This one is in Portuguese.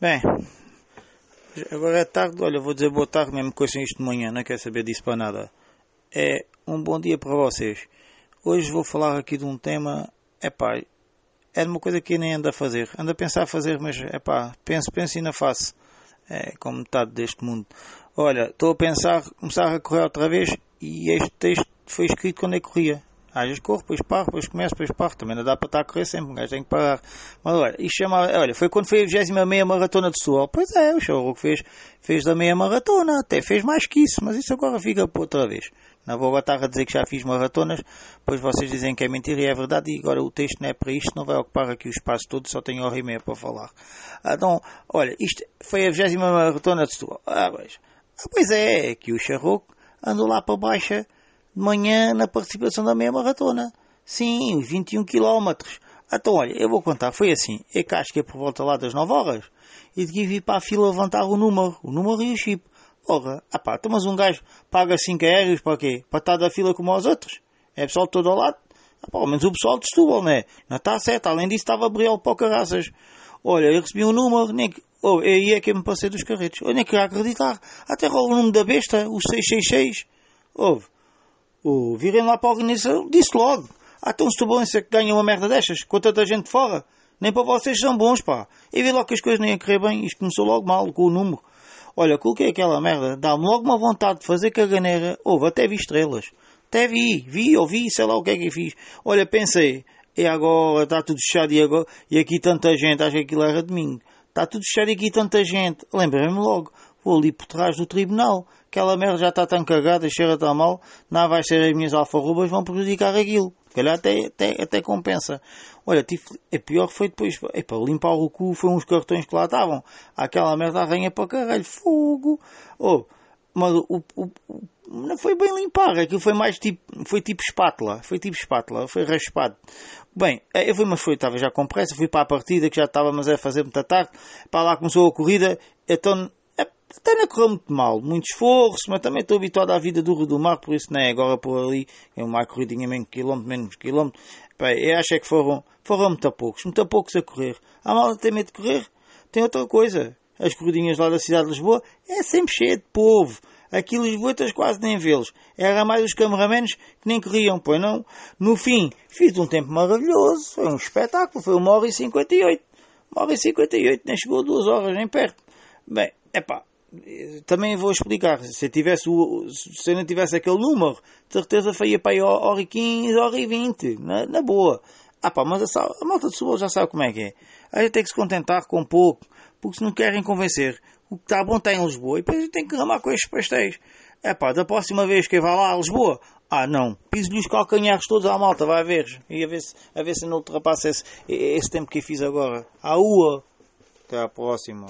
Bem, agora é tarde, olha, vou dizer boa tarde mesmo com isto de manhã, não quero saber disso para nada. É um bom dia para vocês. Hoje vou falar aqui de um tema, é pá, é uma coisa que eu nem ando a fazer. Ando a pensar a fazer, mas é pá, penso, penso e não faço. É como metade deste mundo. Olha, estou a pensar, começar a correr outra vez e este texto foi escrito quando eu corria. Às vezes corro, depois paro, depois começo, depois paro. Também não dá para estar a correr sempre, um gajo tem que parar. Mas olha, isto chama, olha, foi quando foi a 20 meia maratona de Setúbal. Pois é, o Charro que fez, fez da meia maratona, até fez mais que isso, mas isso agora fica para outra vez. Não vou agora a dizer que já fiz maratonas, pois vocês dizem que é mentira e é verdade, e agora o texto não é para isto, não vai ocupar aqui o espaço todo, só tenho hora e meia para falar. Então, olha, isto foi a 20 maratona de Setúbal. Ah, pois, ah, pois é, que o Charroco andou lá para baixo de manhã na participação da meia maratona. Sim, 21 km. Então, olha, eu vou contar, foi assim. É que acho que é por volta lá das 9 horas. E de que vir para a fila levantar o número, o número e o chip. Porra, ah pá, então, mas um gajo paga 5 aéreos para quê? Para estar da fila como os outros? É pessoal todo ao lado? Ao menos o pessoal de Setúbal, né? Não está certo, além disso estava brilhar para o caraças. Olha, eu recebi um número, nem que... Oh, aí é que eu me passei dos carretos. Eu nem queria acreditar. Até rola o número da besta, o 666. Houve. O virem lá para a organização, disse logo. Ah, então se bom é que ganha uma merda destas, com tanta gente fora. Nem para vocês são bons, pá. E vi logo que as coisas nem iam correr bem. Isto começou logo mal, com o número. Olha, coloquei aquela merda, dá-me logo uma vontade de fazer caganeira. Houve, até vi estrelas. Até vi, vi, ouvi, sei lá o que é que fiz. Olha, pensei, e agora está tudo fechado e, agora, e aqui tanta gente, acho que aquilo era domingo. Está tudo fechado e aqui tanta gente. Lembrei-me logo, vou ali por trás do tribunal aquela merda já está tão cagada, cheira tão mal, não vai ser as minhas alfarrobas, vão prejudicar aquilo. Se calhar até, até, até compensa. Olha, tive, é pior foi depois, para limpar o cu, foi uns cartões que lá estavam. Aquela merda arranha para caralho, fogo. Oh, mas o, o, o, não foi bem limpar, aquilo foi mais tipo, foi tipo espátula, foi tipo espátula, foi raspado. Bem, eh, eu fui, mas foi, estava já com pressa, fui para a partida que já estava, mas é fazer muita tarde, para lá começou a corrida, então não correu muito mal, muito esforço, mas também estou habituado à vida do do Mar, por isso não é agora por ali, é uma corridinha menos quilómetro, menos quilómetro. Bem, eu acho é que foram, foram muito poucos, muito poucos a correr. A malta tem medo de correr, tem outra coisa. As corridinhas lá da cidade de Lisboa é sempre cheio de povo. Aqui Lisboetas quase nem vê-los. Era mais os cameramans que nem corriam, pois não? No fim, fiz um tempo maravilhoso. Foi um espetáculo. Foi uma hora e cinquenta e oito. Uma hora e cinquenta e oito. Nem chegou a duas horas, nem perto. Bem, é pá também vou explicar. Se tivesse o, se eu não tivesse aquele número, de certeza faria para aí hora e 15, hora e 20, na, na boa. Ah pá, mas a, a malta de Setúbal já sabe como é que é. A gente tem que se contentar com pouco, porque se não querem convencer, o que está bom está em Lisboa e depois a tem que ramar com estes pastéis. É pá, da próxima vez que eu vá lá a Lisboa, ah não, piso-lhe os calcanhares todos à malta, vai ver. E a ver se, a ver se não ultrapassa esse, esse tempo que eu fiz agora. À ua. Até à próxima.